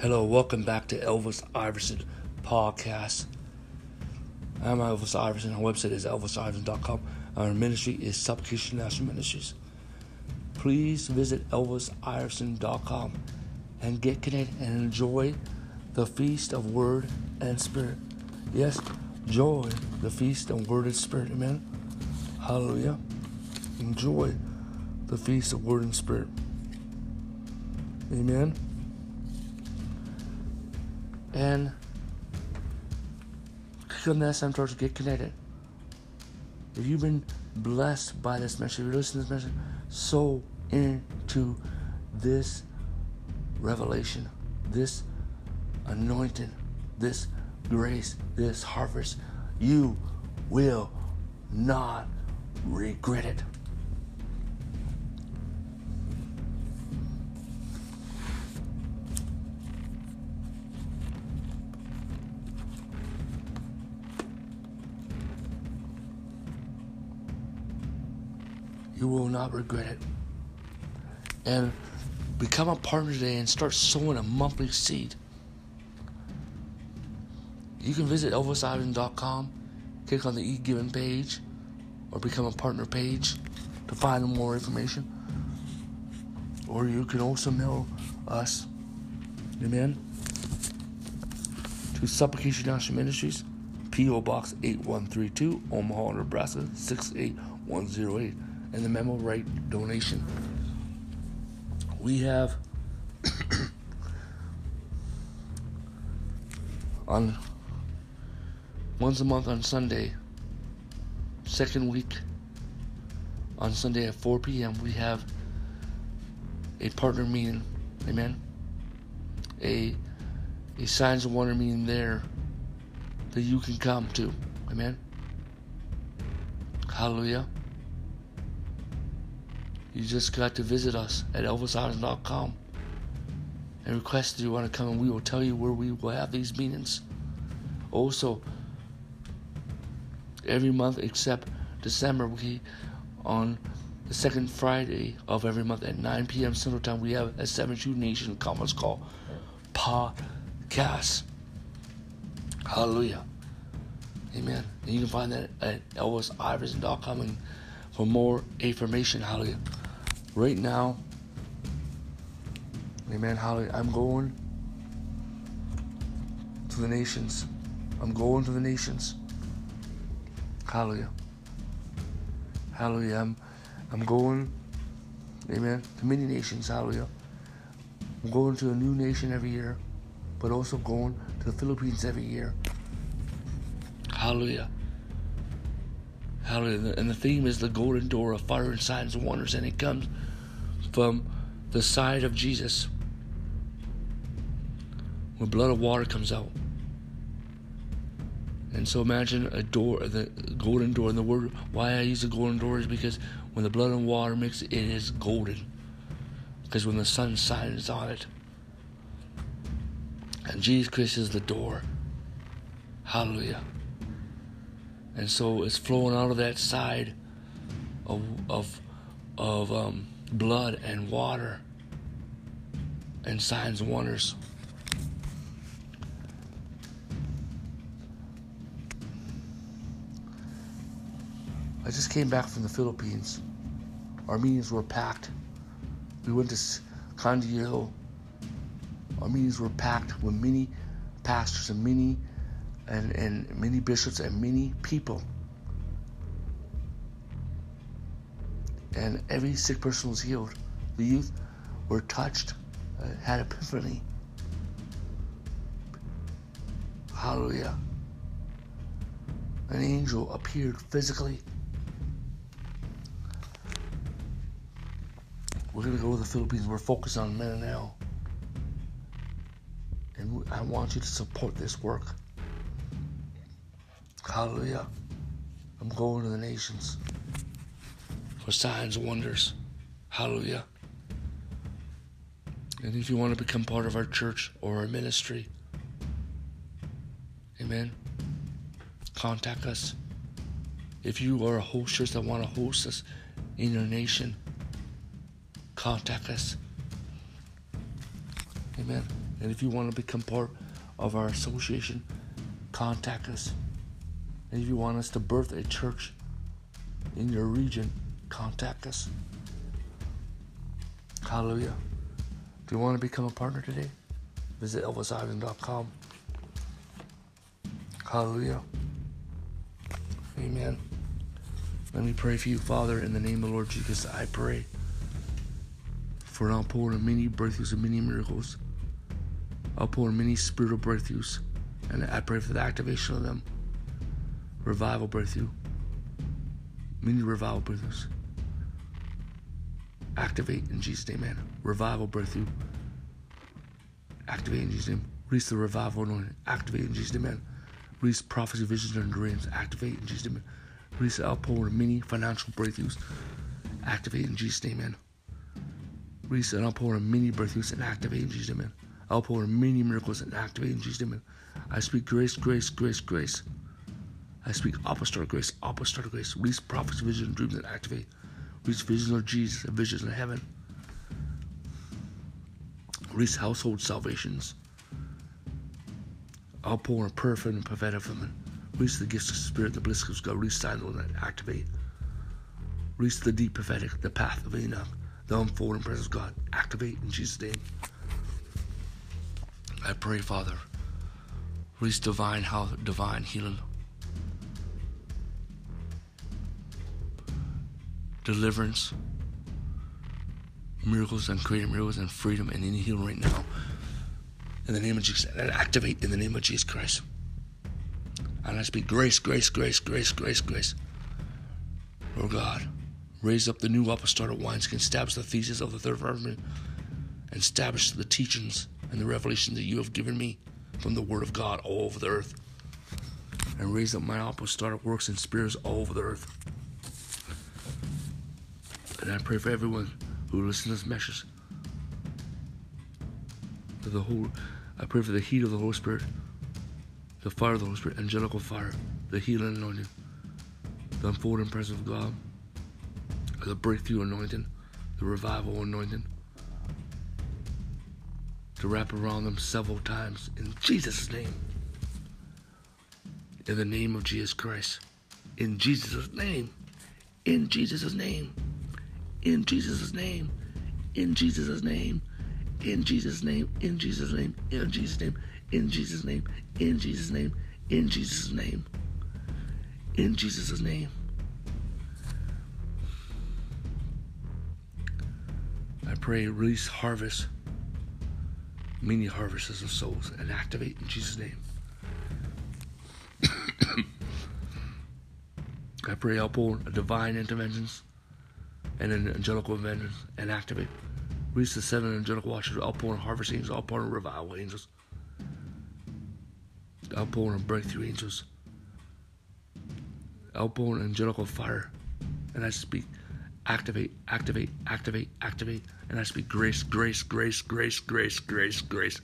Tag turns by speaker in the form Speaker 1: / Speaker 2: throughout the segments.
Speaker 1: Hello, welcome back to Elvis Iverson Podcast. I'm Elvis Iverson. Our website is elvisiverson.com. Our ministry is Supplication National Ministries. Please visit elvisiverson.com and get connected and enjoy the feast of Word and Spirit. Yes, joy the feast of Word and Spirit. Amen. Hallelujah. Enjoy the feast of Word and Spirit. Amen. And click on sometime to get connected. If you've been blessed by this message, if you listen to this message, so into this revelation, this anointing, this grace, this harvest, you will not regret it. You will not regret it. And become a partner today and start sowing a monthly seed. You can visit elvisiverson.com, click on the e-given page, or become a partner page to find more information. Or you can also mail us, amen, to Supplication National Ministries, P.O. Box 8132, Omaha, Nebraska 68108, and the memo rate donation. We have on once a month on Sunday, second week on Sunday at 4 p.m., we have a partner meeting. Amen. A a signs of wonder meeting there that you can come to. Amen. Hallelujah. You just got to visit us at elvisiverson.com and request that you want to come, and we will tell you where we will have these meetings. Also, every month except December, we on the second Friday of every month at 9 p.m. Central Time, we have a 72 Nation conference call podcast. Hallelujah. Amen. And you can find that at elvisiverson.com and for more information. Hallelujah. Right now, Amen. Hallelujah. I'm going to the nations. I'm going to the nations. Hallelujah. Hallelujah. I'm, I'm going, amen, to many nations. Hallelujah. I'm going to a new nation every year, but also going to the Philippines every year. Hallelujah. Hallelujah. And the theme is the golden door of fire and signs and wonders, and it comes from the side of Jesus. When blood of water comes out. And so imagine a door, the golden door. And the word why I use the golden door is because when the blood and water mix, it is golden. Because when the sun shines on it. And Jesus Christ is the door. Hallelujah. And so it's flowing out of that side of of of um, blood and water and signs and wonders. I just came back from the Philippines. Our meetings were packed. We went to Candido. Our meetings were packed with many pastors and many and, and many bishops and many people. And every sick person was healed. The youth were touched, uh, had epiphany. Hallelujah. An angel appeared physically. We're going to go to the Philippines. We're focused on Mindanao. And I want you to support this work. Hallelujah. I'm going to the nations for signs and wonders. Hallelujah. And if you want to become part of our church or our ministry, amen, contact us. If you are a host church that want to host us in your nation, contact us. Amen. And if you want to become part of our association, contact us. And if you want us to birth a church in your region, contact us. Hallelujah. Do you want to become a partner today? Visit elvisiverson.com. Hallelujah. Amen. Let me pray for you, Father, in the name of the Lord Jesus. I pray for an outpouring of many breakthroughs and many miracles, outpouring many spiritual breakthroughs, and I pray for the activation of them. Revival breakthrough, many revival breakthroughs. Activate in Jesus' name, man. Revival breakthrough. Activate in Jesus' name. Release the revival anointing. Activate in Jesus' name, man. Release prophecy, visions, and dreams. Activate in Jesus' name. Man. Release the outpouring of many financial breakthroughs. Activate in Jesus' name, man. Release an outpouring of many breakthroughs and activate in Jesus' name, man. Outpouring of many miracles and activate in Jesus' name, man. I speak grace, grace, grace, grace. I speak apostolic grace, apostolic grace. Release prophets, visions, dreams, and activate. Release visions of Jesus and visions of heaven. Release household salvations. Outpouring of prayer and and prophetic women. Release the gifts of spirit, the bliss of God. Release signs that activate. Release the deep prophetic, the path of Enoch, the unfolding presence of God. Activate in Jesus' name. I pray, Father. Release divine health, divine healing. Deliverance, miracles and creating miracles and freedom and any healing right now. In the name of Jesus. And activate in the name of Jesus Christ. And I speak grace, grace, grace, grace, grace, grace. Lord God, raise up the new apostolic wineskin, establish the thesis of the third reformation, and establish the teachings and the revelations that you have given me from the Word of God all over the earth. And raise up my apostolic works and spirits all over the earth. And I pray for everyone who listens to this message. For the whole I pray for the heat of the Holy Spirit, the fire of the Holy Spirit, angelical fire, the healing anointing, the unfolding presence of God, the breakthrough anointing, the revival anointing, to wrap around them several times in Jesus' name. In the name of Jesus Christ. In Jesus' name. In Jesus' name. In Jesus' name. In Jesus' name. In Jesus' name. In Jesus' name. In Jesus' name. In Jesus' name. In Jesus' name. In Jesus' name. In Jesus' name. I pray release harvest many harvests of souls and activate in Jesus' name. I pray outpour divine interventions and an angelical interventions and activate. Release the seven angelical watchers, outpouring harvest angels, outpouring revival angels, outpouring breakthrough angels, outpouring angelical fire. And I speak activate, activate, activate, activate. And I speak grace, grace, grace, grace, grace, grace, grace,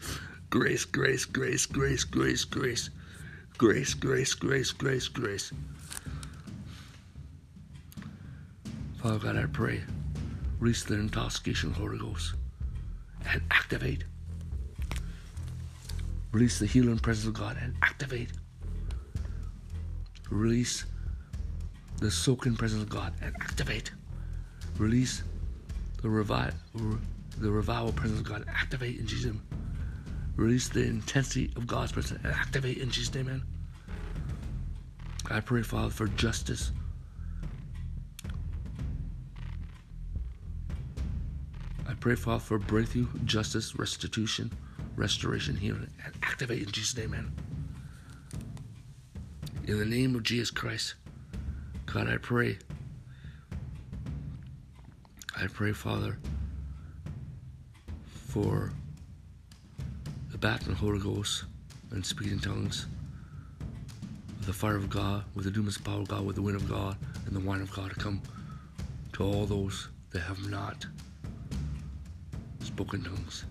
Speaker 1: grace, grace, grace, grace, grace, grace, grace, grace, grace, grace, grace. Father God, I pray, release the intoxication of the Holy Ghost and activate. Release the healing presence of God and activate. Release the soaking presence of God and activate. Release the revive, the revival presence of God. and Activate in Jesus' name. Release the intensity of God's presence and activate in Jesus' name. I pray, Father, for justice. Pray, Father, for breakthrough, justice, restitution, restoration, healing, and activate in Jesus' name, man. In the name of Jesus Christ, God, I pray I pray, Father, for the baptism of the Holy Ghost and speaking in tongues, with the fire of God, with the dunamis power of God, with the wind of God, and the wine of God to come to all those that have not spoken tongues.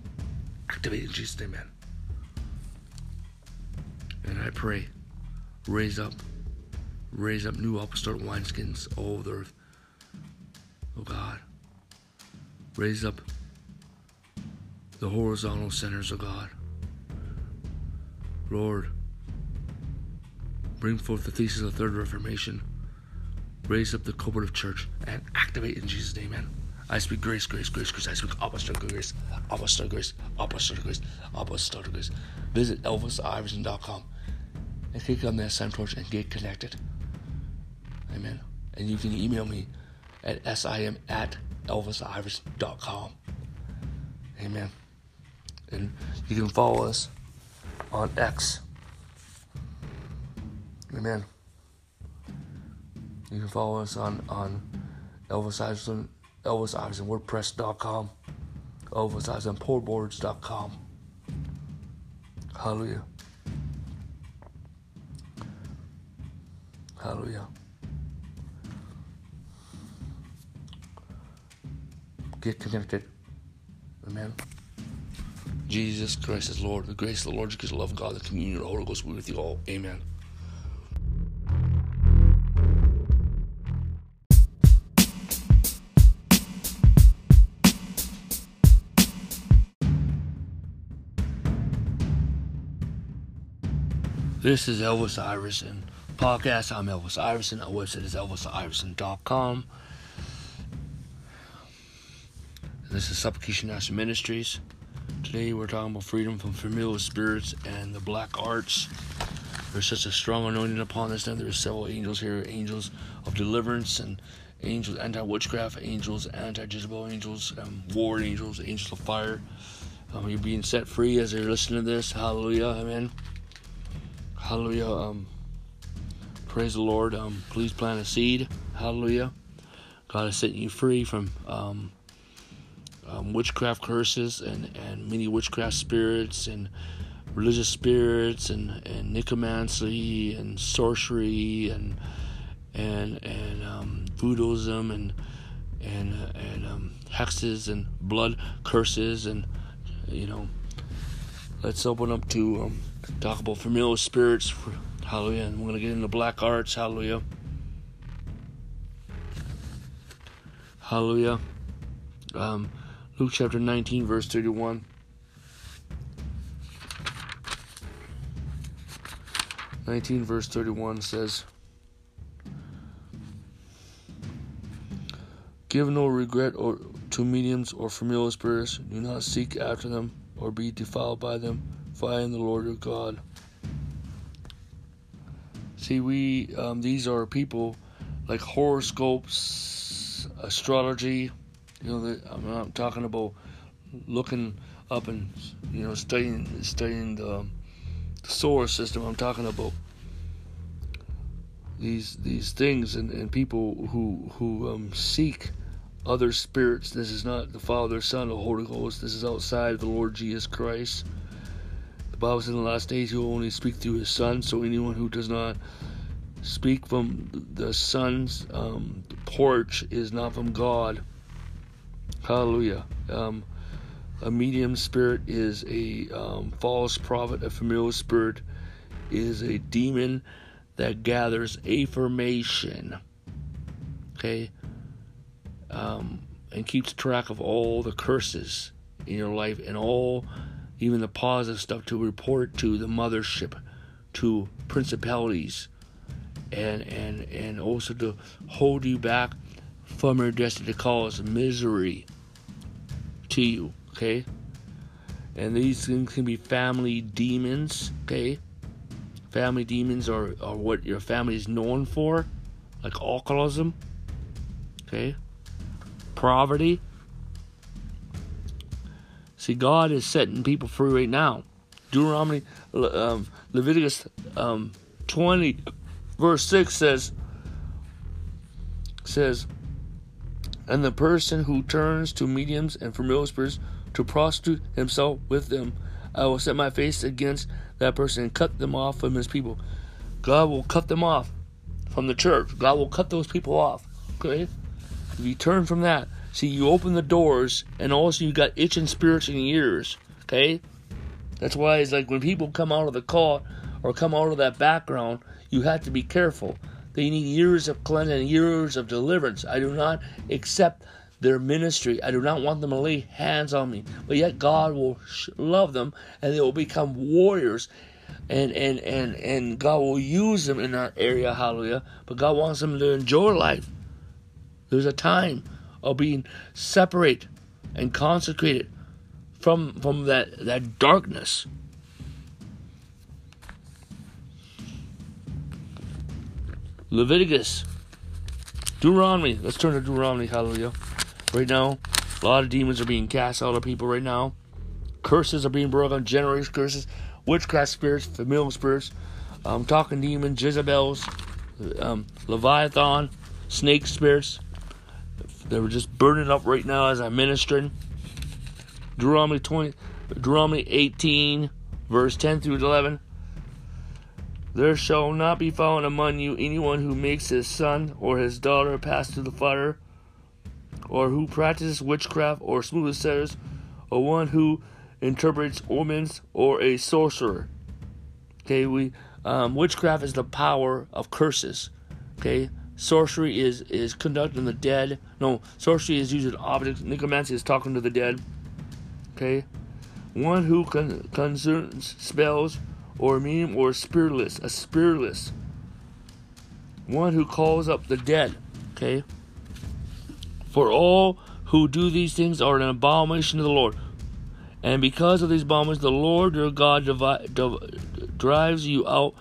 Speaker 1: Activate in Jesus' name, man. And I pray, raise up, raise up new apostolic wineskins all over the earth. Oh God. Raise up the horizontal centers of God Lord, bring forth the thesis of the Third Reformation, raise up the cooperative church, and activate in Jesus' name. I speak grace, grace, grace, grace. I speak apostolic grace, apostolic grace, apostolic grace, apostolic grace. Visit ElvisIverson.com and click on that sign torch and get connected. Amen. And you can email me at sim at elvisiverson.com. Amen. And you can follow us on X. Amen. You can follow us on, on Elvis Iverson, Elvis Iverson, WordPress.com, Elvis Iverson, Poorboards.com. Hallelujah. Hallelujah. Get connected. Amen. Jesus Christ is Lord. The grace of the Lord, the love of God, the communion of the Holy Ghost be with you all. Amen. This is Elvis Iverson podcast. I'm Elvis Iverson. Our website is elvisiverson.com. This is Supplication National Ministries. Today we're talking about freedom from familiar spirits and the black arts. There's such a strong anointing upon this. Now there's several angels here, angels of deliverance and angels anti-witchcraft, angels anti-Jezebel angels, um, war angels, angels of fire. Um, you're being set free as you're listening to this. Hallelujah, amen. Hallelujah. Um, praise the Lord. Um, please plant a seed. Hallelujah. God is setting you free from um, um, witchcraft curses and, and many witchcraft spirits and religious spirits and, and necromancy and sorcery and and and um, voodooism and and uh, and um, hexes and blood curses and you know let's open up to um, talk about familiar spirits for, hallelujah and we're going to get into black arts hallelujah hallelujah um, Luke chapter 19, verse 31. Nineteen verse thirty-one says, "Give no regret or to mediums or familiar spirits. Do not seek after them or be defiled by them. For I am the Lord your God." See, we um, these are people like horoscopes, astrology you know, I'm not talking about looking up and you know studying studying the, the solar system. I'm talking about these these things and, and people who who um, seek other spirits. This is not the Father, Son, or Holy Ghost. This is outside of the Lord Jesus Christ. The Bible says in the last days He will only speak through His Son. So anyone who does not speak from the Son's um, porch is not from God. Hallelujah. Um, a medium spirit is a um, false prophet. A familiar spirit is a demon that gathers affirmation. Okay? Um, and keeps track of all the curses in your life and all, even the positive stuff to report to the mothership, to principalities, and and and also to hold you back from your destiny to cause misery to you, okay? And these things can be family demons, okay? Family demons are, are what your family is known for, like alcoholism, okay? Poverty. See, God is setting people free right now. Deuteronomy, um, Leviticus um, 20, verse 6 says, says, and the person who turns to mediums and familiar spirits to prostitute himself with them, I will set my face against that person and cut them off from his people. God will cut them off from the church. God will cut those people off. Okay? If you turn from that, see, you open the doors, and also you got itching spirits in your ears. Okay? That's why it's like when people come out of the cult or come out of that background, you have to be careful they need years of cleansing, years of deliverance. I do not accept their ministry. I do not want them to lay hands on me. But yet God will love them and they will become warriors and and and and God will use them in that area, hallelujah. But God wants them to enjoy life. There's a time of being separate and consecrated from from that that darkness. Leviticus, Deuteronomy. Let's turn to Deuteronomy. Hallelujah. Right now, a lot of demons are being cast out of people right now. Curses are being broken. Generation curses, witchcraft spirits, familiar spirits. Um, talking demons, Jezebels, um, Leviathan, snake spirits. They were just burning up right now as I'm ministering. Deuteronomy 20, Deuteronomy 18, verse 10 through 11. There shall not be found among you anyone who makes his son or his daughter pass through the fire, or who practices witchcraft or soothsayers, or one who interprets omens, or a sorcerer. Okay, we um, witchcraft is the power of curses. Okay, sorcery is is conducting the dead. No, sorcery is using objects. Necromancy is talking to the dead. Okay? One who con- concerns spells or meme or spiritless, a spiritless. One who calls up the dead. Okay? For all who do these things are an abomination to the Lord. And because of these abominations, the Lord your God divi- div- drives you out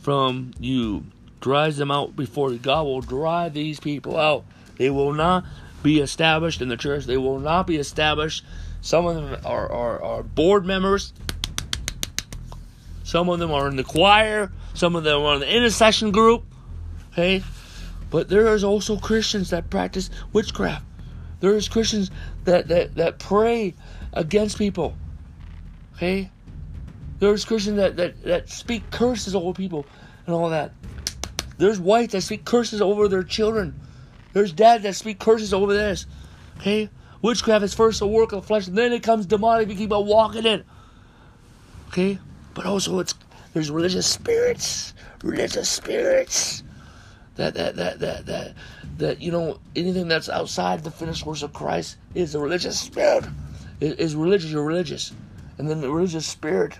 Speaker 1: from you, drives them out before. God will drive these people out. They will not be established in the church. They will not be established some of them are, are, are board members. Some of them are in the choir. Some of them are in the intercession group. Okay? But there is also Christians that practice witchcraft. There is Christians that, that, that pray against people. Okay? There's Christians that, that, that speak curses over people and all that. There's whites that speak curses over their children. There's dads that speak curses over this. Okay? Witchcraft is first a work of the flesh, and then it comes demonic. if You keep on walking in. Okay, but also it's there's religious spirits, religious spirits. That that that that that that you know anything that's outside the finished works of Christ is a religious spirit. Is, is religious. You're religious, and then the religious spirit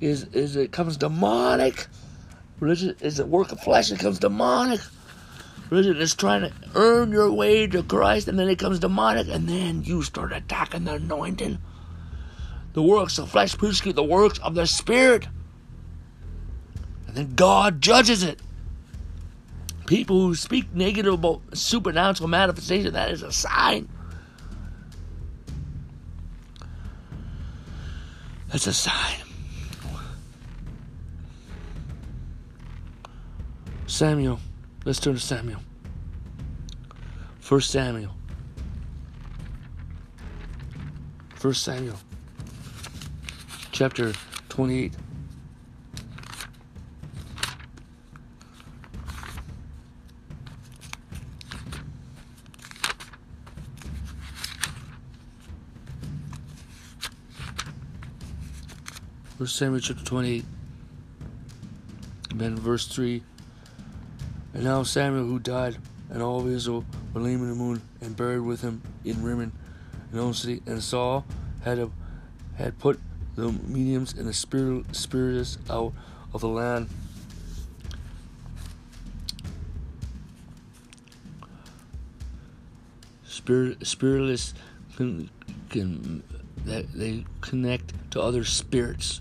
Speaker 1: is is it comes demonic. Religion is a work of flesh. It comes demonic. Religion is trying to earn your way to Christ, and then it comes demonic, and then you start attacking the anointing. The works of flesh persecute the works of the Spirit. And then God judges it. People who speak negative about supernatural manifestation, that is a sign. That's a sign. Samuel Let's turn to Samuel. First Samuel. First Samuel. Chapter 28. First Samuel chapter 28. Then verse 3 and now Samuel, who died, and all of Israel were lame in the moon, and buried with him in Rimmon, and city. And Saul had a, had put the mediums and the spirit, spirits out of the land. Spirit, spiritless can, can that they connect to other spirits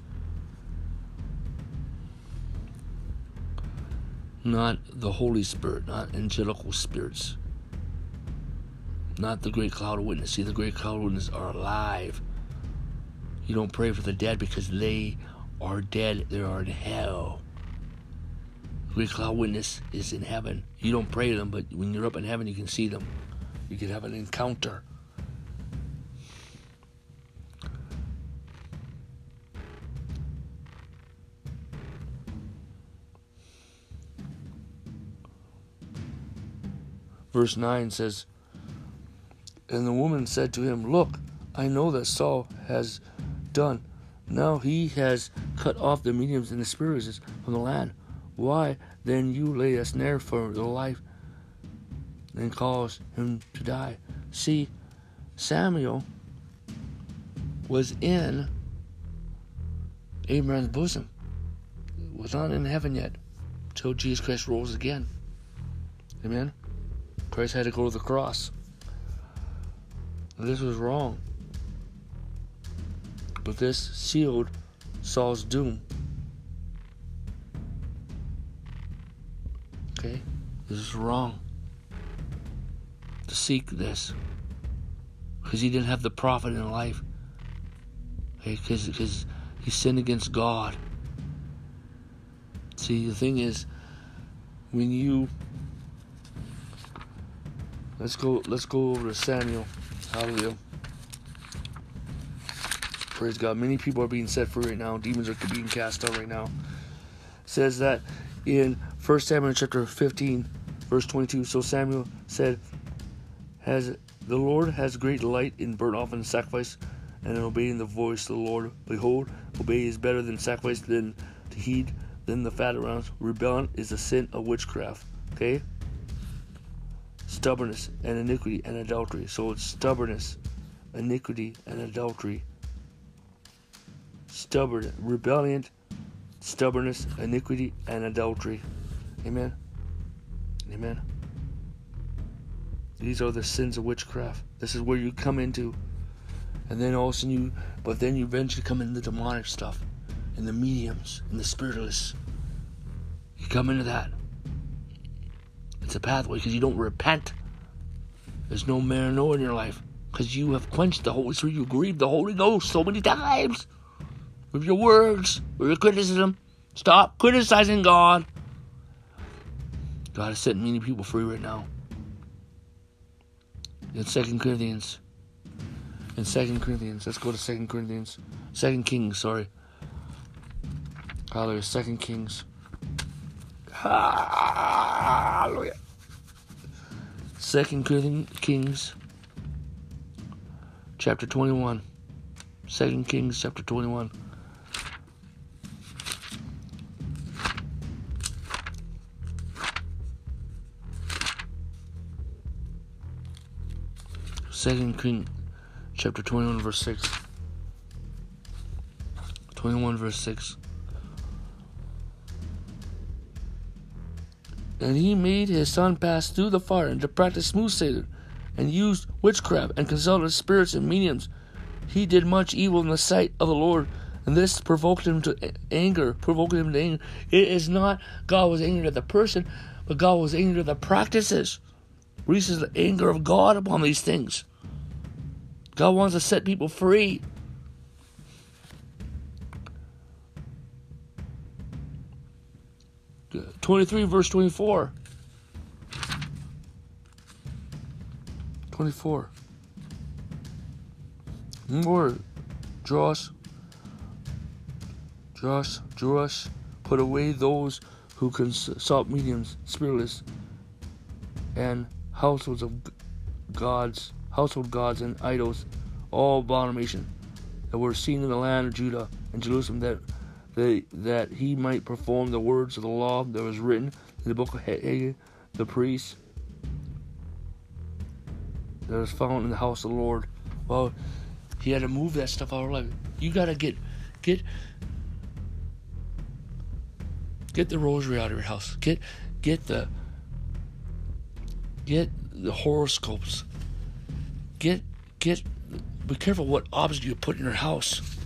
Speaker 1: not the Holy Spirit, not angelical spirits, not the great cloud of witness. See, the great cloud of witness are alive. You don't pray for the dead because they are dead. They are in hell. The great cloud of witness is in heaven. You don't pray to them, but when you're up in heaven, you can see them. You can have an encounter. Verse 9 says, And the woman said to him, Look, I know that Saul has done. Now he has cut off the mediums and the spirits from the land. Why then you lay a snare for the life and cause him to die? See, Samuel was in Abraham's bosom. Was not in heaven yet till Jesus Christ rose again. Amen. Christ had to go to the cross. This was wrong. But this sealed Saul's doom. Okay? This is wrong. To seek this. Because he didn't have the prophet in life. Okay? Because he sinned against God. See, the thing is, when you let's go let's go over to Samuel. Hallelujah. Praise God. Many people are being set free right now. Demons are being cast out right now. It says that in 1 Samuel chapter 15, verse 22. So Samuel said, Has the Lord has great delight in burnt offering and sacrifice, and in obeying the voice of the Lord. Behold, obey is better than sacrifice than to heed than the fat around. Rebellion is the sin of witchcraft. Okay? Stubbornness and iniquity and adultery. So it's stubbornness, iniquity, and adultery. Stubborn, rebellion, stubbornness, iniquity, and adultery. Amen. Amen. These are the sins of witchcraft. This is where you come into. And then all of a sudden you, but then you eventually come into the demonic stuff and the mediums and the spiritualists. You come into that. A pathway because you don't repent. There's no no in your life because you have quenched the Holy Spirit. You grieved the Holy Ghost so many times with your words, with your criticism. Stop criticizing God. God is setting many people free right now. In Second Corinthians. In Second Corinthians. Let's go to Second Corinthians. Second Kings, sorry. Hallelujah. Second Kings. Hallelujah. Second Kings chapter 21. Second Kings chapter 21. Second King chapter 21 verse 6. 21 verse 6. And he made his son pass through the fire and to practice smooth and used witchcraft and consulted spirits and mediums. He did much evil in the sight of the Lord, and this provoked him to anger, provoked him to anger. It is not God was angry at the person, but God was angry at the practices. Releases the anger of God upon these things. God wants to set people free. 23, verse 24. 24. More. Josh, Josh, Josh, put away those who consult mediums, spiritualists, and households of gods, household gods and idols, all abomination that were seen in the land of Judah and Jerusalem that that, he might perform the words of the law that was written in the book of Haggai, the priest, that was found in the house of the Lord. Well, he had to move that stuff out of life. You gotta get, get, get the rosary out of your house. Get, get the, get the horoscopes. Get, get. Be careful what object you put in your house.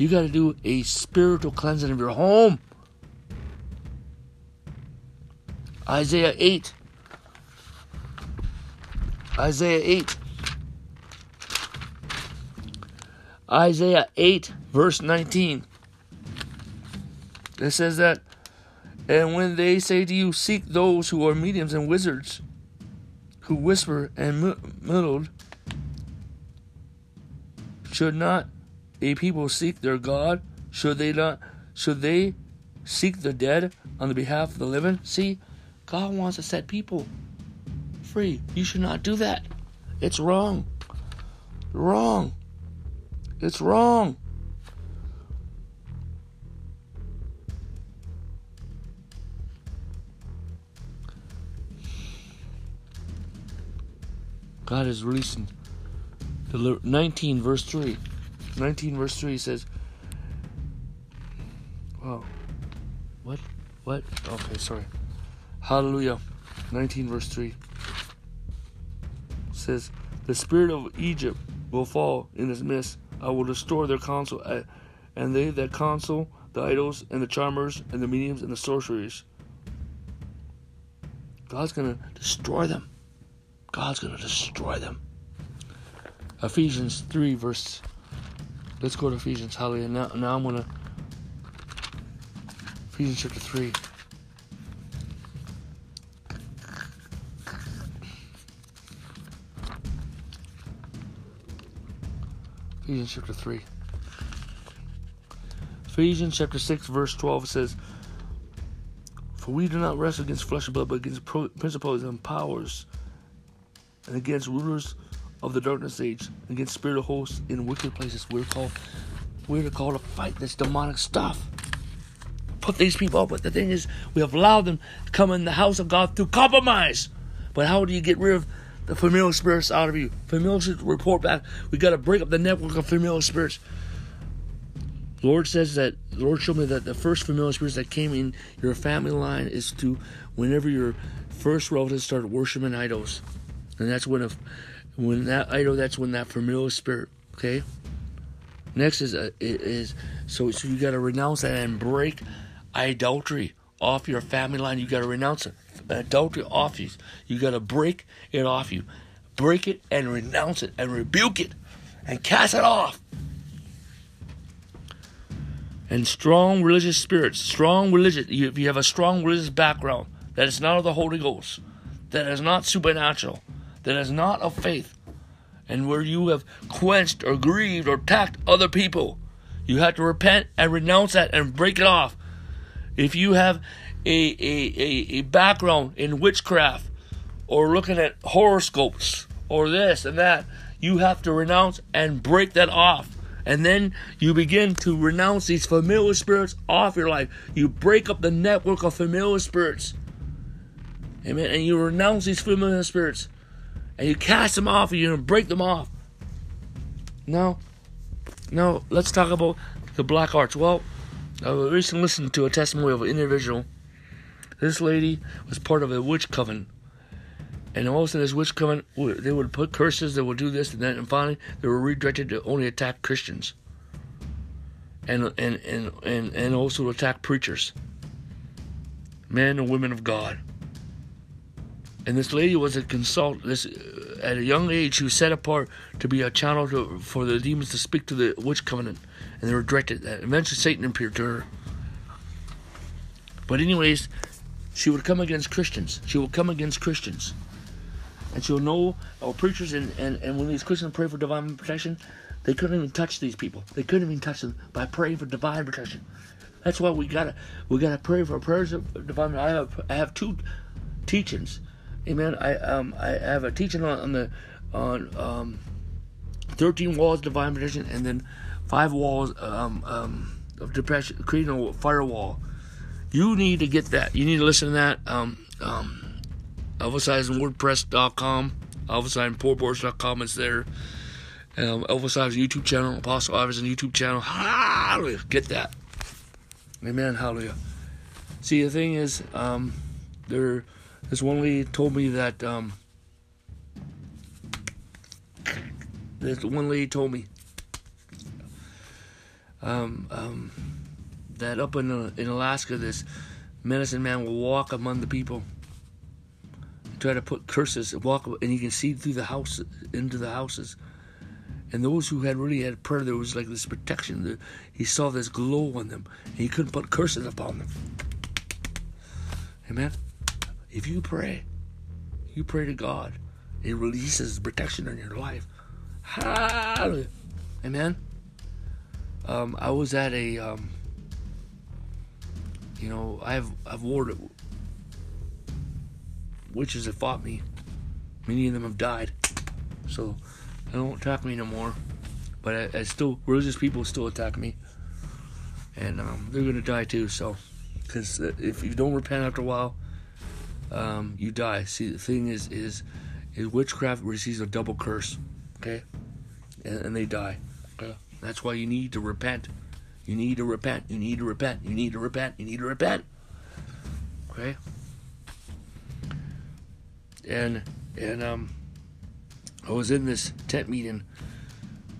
Speaker 1: You got to do a spiritual cleansing of your home. Isaiah 8. Isaiah 8. Isaiah 8, verse 19. It says that, and when they say to you, Seek those who are mediums and wizards, who whisper and muddled, should not a people seek their God? Should they not should they seek the dead on the behalf of the living? See, God wants to set people free. You should not do that. It's wrong. Wrong. It's wrong. God is releasing 19 verse 3. 19 verse 3 says, Wow. What? what? Okay, sorry. Hallelujah. 19 verse 3 says, The spirit of Egypt will fall in his midst. I will destroy their counsel, eh, and they that counsel the idols and the charmers and the mediums and the sorceries. God's going to destroy them. God's going to destroy them. Ephesians 3, verse. Let's go to Ephesians. Hallelujah. Now, now I'm going to. Ephesians chapter 3. Ephesians chapter 3. Ephesians chapter 6, verse 12 says, For we do not wrestle against flesh and blood, but against principalities and powers, and against rulers of the darkness age, against spiritual hosts in wicked places. We're called we're called to fight this demonic stuff. Put these people up. But the thing is, we have allowed them to come in the house of God through compromise. But how do you get rid of the familiar spirits out of you. Familiar spirits report back. We got to break up the network of familiar spirits. Lord says that Lord showed me that the first familiar spirits that came in your family line is to whenever your first relatives started worshiping idols, and that's when a when that idol that's when that familiar spirit. Okay. Next is uh, a, is so so you got to renounce that and break idolatry off your family line. You got to renounce it adultery off you. You got to break it off you. Break it and renounce it and rebuke it and cast it off. And strong religious spirits, strong religious, if you have a strong religious background that is not of the Holy Ghost, that is not supernatural, that is not of faith, and where you have quenched or grieved or attacked other people, you have to repent and renounce that and break it off. If you have a, a, a, a background in witchcraft or looking at horoscopes or this and that, you have to renounce and break that off. And then you begin to renounce these familiar spirits off your life. You break up the network of familiar spirits. Amen. And you renounce these familiar spirits. And you cast them off and you break them off. No, no, let's talk about the black arts. Well, I recently listened to a testimony of an individual this lady was part of a witch coven. And all of a sudden, this witch coven, they would put curses, they would do this and that, and finally, they were redirected to only attack Christians. And, and, and, and, and also attack preachers, men and women of God. And this lady was a consultant. This, uh, at a young age, she was set apart to be a channel to, for the demons to speak to the witch covenant, and they were directed. That eventually, Satan appeared to her. But anyways, she would come against Christians. She would come against Christians. And she'll know our preachers and, and, and when these Christians pray for divine protection, they couldn't even touch these people. They couldn't even touch them by praying for divine protection. That's why we gotta we gotta pray for prayers of divine. I have I have two teachings. Amen. I um I have a teaching on, on the on um thirteen walls of divine protection and then five walls um um of depression creating a firewall you need to get that. You need to listen to that. Um, um, ElvisIversonWordPress.com, ElvisIsonPourboards.com is there. Um, Elvis YouTube channel, Apostle Ives YouTube channel. Hallelujah. Get that. Amen. Hallelujah. See, the thing is, um, there, this one lady told me that, um, this one lady told me, um, um, that up in, uh, in Alaska, this medicine man will walk among the people, try to put curses, and walk, and he can see through the house into the houses. And those who had really had prayer, there was like this protection. He saw this glow on them, and he couldn't put curses upon them. Amen. If you pray, you pray to God, it releases protection in your life. Hallelujah. Amen. Um, I was at a um, you know, I've I've warred witches that fought me. Many of them have died, so they don't attack me no more. But I, I still religious people still attack me, and um, they're gonna die too. So, because if you don't repent after a while, um, you die. See, the thing is, is, is witchcraft receives a double curse, okay, and, and they die. Okay? That's why you need to repent. You need to repent. You need to repent. You need to repent. You need to repent. Okay? And and um I was in this tent meeting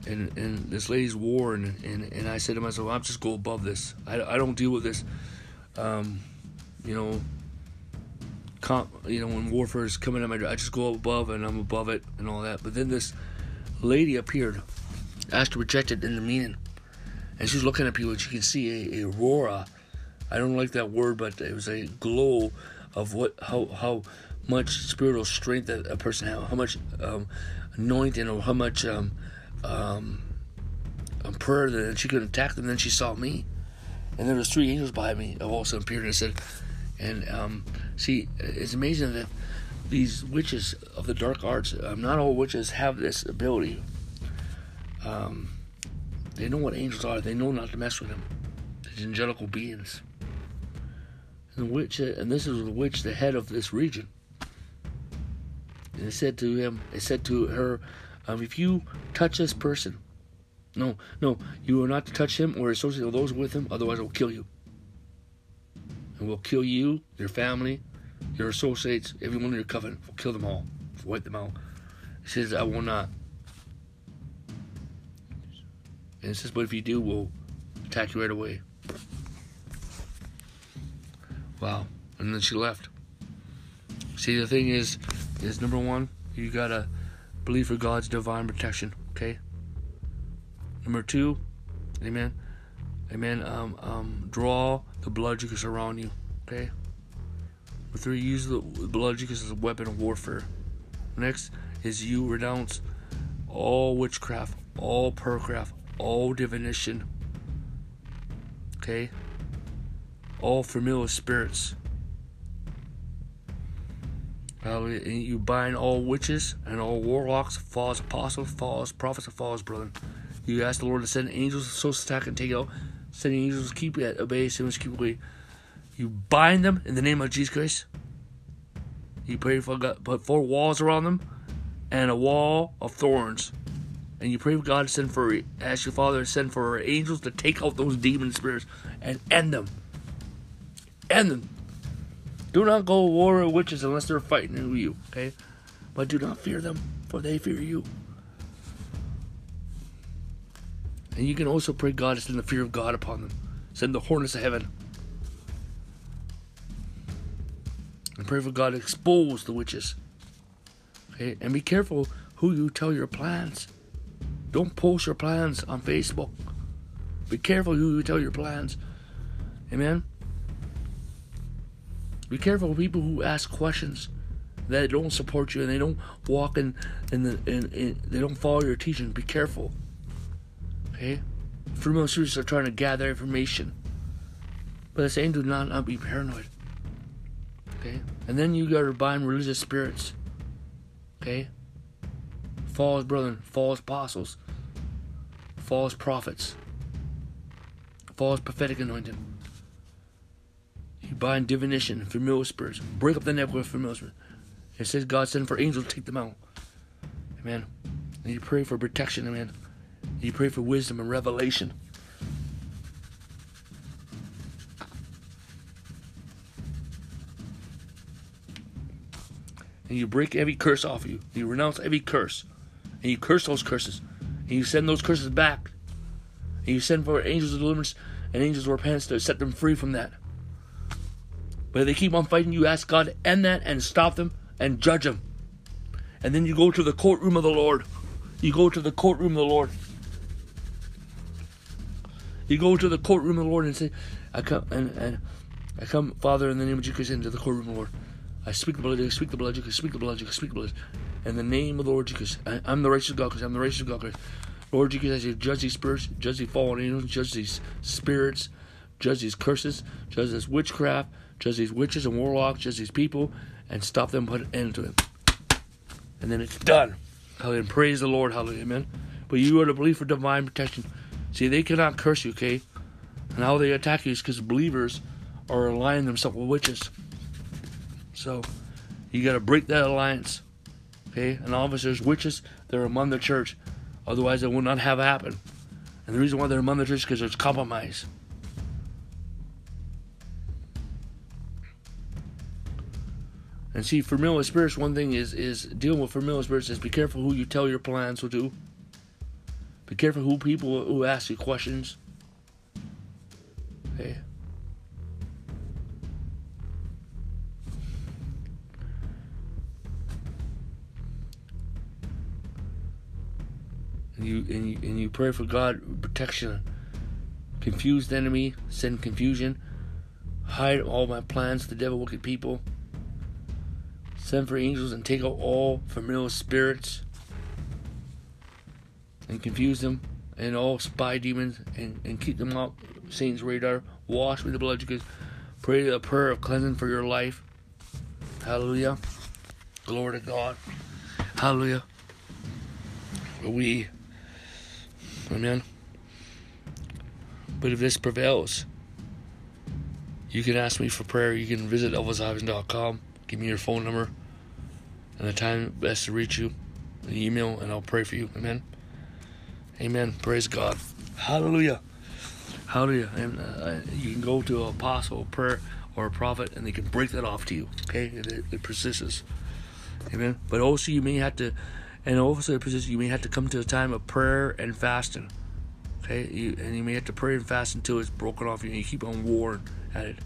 Speaker 1: and and this lady's war and and, and I said to myself, I'm just go above this. I, I don't deal with this um, you know comp, you know when warfare is coming at my I just go above and I'm above it and all that. But then this lady appeared, asked to reject it in the meeting. And she's looking at people and she can see a, aurora. I don't like that word, but it was a glow of what how how much spiritual strength that a person had, how much um, anointing or how much um, um, um, prayer that she could attack them. Then she saw me, and there was three angels behind me. All of a sudden appeared and said, and um, see, it's amazing that these witches of the dark arts, um, not all witches have this ability. Um, they know what angels are. They know not to mess with them. These angelical beings. And the witch, and this is the witch, the head of this region. And it said to him, it said to her, um, if you touch this person, no, no, you are not to touch him or associate with those with him, otherwise I will kill you. And we'll kill you, your family, your associates, everyone in your covenant. We'll kill them all. Wipe them out. He says, I will not. And it says, but if you do, we'll attack you right away. Wow. And then she left. See, the thing is, is number one, you gotta believe for God's divine protection, okay? Number two, amen, amen, um, um, draw the blood you can surround you, okay? Number three, use the blood Jesus as a weapon of warfare. Next is you renounce all witchcraft, all prayercraft, all divination, okay? All familiar spirits, Hallelujah. And you bind all witches and all warlocks, false apostles, false prophets, and false brethren. You ask the Lord to send angels to so attack and take out. Send angels to keep at obey, send keep away. You bind them in the name of Jesus Christ. You pray for God, put four walls around them and a wall of thorns. And you pray for God to send for, ask your Father to send for angels to take out those demon spirits and end them. End them. Do not go war with witches unless they're fighting you, okay? But do not fear them, for they fear you. And you can also pray God to send the fear of God upon them. Send the hornets of heaven. And pray for God to expose the witches. Okay? And be careful who you tell your plans. Don't post your plans on Facebook. Be careful who you tell your plans. Amen? Be careful people who ask questions that don't support you and they don't walk in, in the in, in they don't follow your teaching. Be careful. Okay? Students are trying to gather information. But the same do not, not be paranoid. Okay? And then you gotta bind religious spirits. Okay? False brethren, false apostles, false prophets, false prophetic anointing. You bind divination, familiar spirits. Break up the network of familiar spirits. It says God sent for angels to take them out. Amen. And you pray for protection, amen. And you pray for wisdom and revelation. And you break every curse off of you. You renounce every curse. And you curse those curses. And you send those curses back. And you send for angels of deliverance and angels of repentance to set them free from that. But if they keep on fighting, you ask God to end that and stop them and judge them. And then you go to the courtroom of the Lord. You go to the courtroom of the Lord. You go to the courtroom of the Lord and say, I come and, and I come, Father, in the name of Jesus, into the courtroom of the Lord. I speak the blood, I speak the blood, I speak the blood, I speak the blood. In the name of the Lord Jesus, I, am the righteous God, because I'm the righteous God. Christ. Lord Jesus, I say, judge these spirits, judge these fallen angels, judge these spirits, judge these curses, judge this witchcraft, judge these witches and warlocks, judge these people, and stop them, put an end to it. And then it's done. Hallelujah. Praise the Lord. Hallelujah. Amen. But you are to believe for divine protection. See, they cannot curse you, okay? And how they attack you is because believers are aligning themselves with witches. So you got to break that alliance. Okay? And obviously, there's witches they're among the church. Otherwise, it will not have happened. And the reason why they're among the church is because there's compromise. And see, familiar spirits, one thing is is dealing with familiar spirits is be careful who you tell your plans to. Be careful who people who ask you questions. Okay. You and you and you pray for God protection. Confuse the enemy, send confusion, hide all my plans, the devil, wicked people. Send for angels and take out all familiar spirits and confuse them and all spy demons and, and keep them off Satan's radar. Wash with the blood because pray a prayer of cleansing for your life. Hallelujah. Glory to God. Hallelujah. We Amen. But if this prevails, you can ask me for prayer. You can visit elvisiverson.com. Give me your phone number and the time best to reach you, the email, and I'll pray for you. Amen. Amen. Praise God. Hallelujah. Hallelujah. And uh, you can go to an apostle, a prayer, or a prophet, and they can break that off to you. Okay? It, it persists. Amen. But also, you may have to, and also it persists. You may have to come to a time of prayer and fasting. Okay? You, and you may have to pray and fast until it's broken off you, and you keep on warring at it,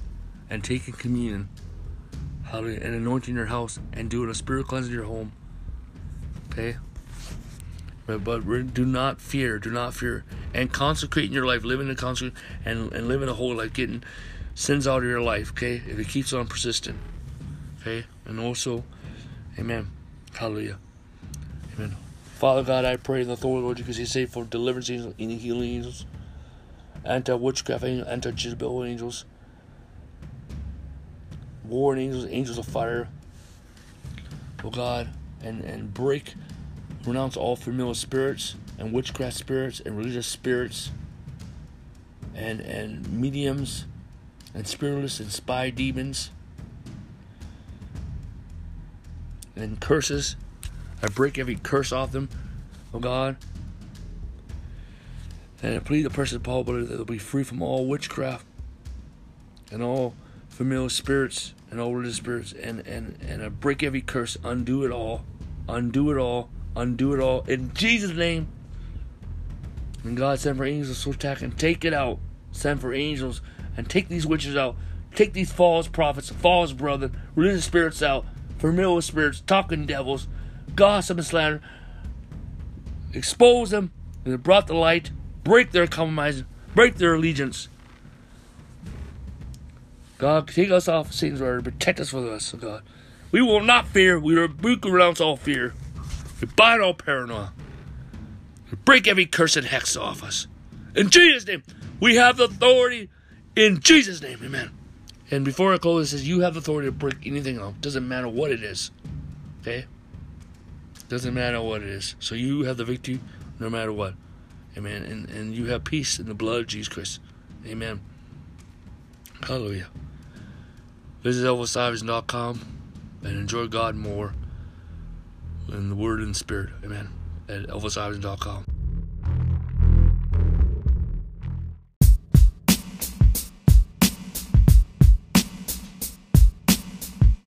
Speaker 1: and taking communion hallelujah, and anointing your house and doing a spirit cleanse your home. Okay? But, but do not fear, do not fear. And consecrate in your life, living in consecrate and, and live in a holy life, getting sins out of your life, okay? If it keeps on persisting. Okay? And also, Amen. Hallelujah. Amen. Father God, I pray in the authority, Lord, you say for deliverance angels, any healing angels, anti witchcraft angels, anti Jezebel angels, warring angels, angels of fire, oh God, and, and break, renounce all familiar spirits and witchcraft spirits and religious spirits and, and mediums and spiritualists and spy demons and curses. I break every curse off them, oh God. And I plead the precious Paul, but they'll be free from all witchcraft and all familiar spirits and all religious spirits and, and, and I break every curse, undo it all, undo it all, undo it all in Jesus' name. And God send for angels to attack and take it out. Send for angels and take these witches out. Take these false prophets, false brethren, religious spirits out, familiar spirits, talking devils, gossip and slander. Expose them and brought the light. Break their compromise, break their allegiance. God, take us off Satan's radar. Protect us from us, oh God. We will not fear. We rebuke and renounce all fear. We bind all paranoia. We break every curse and hex off us. In Jesus' name, we have the authority. In Jesus' name, amen. And before I close, it says you have authority to break anything off. Doesn't matter what it is. Okay? Doesn't matter what it is. So you have the victory no matter what. Amen. And, and you have peace in the blood of Jesus Christ. Amen. Hallelujah. Visit ElvisIverson.com and enjoy God more in the Word and Spirit. Amen. At ElvisIverson.com.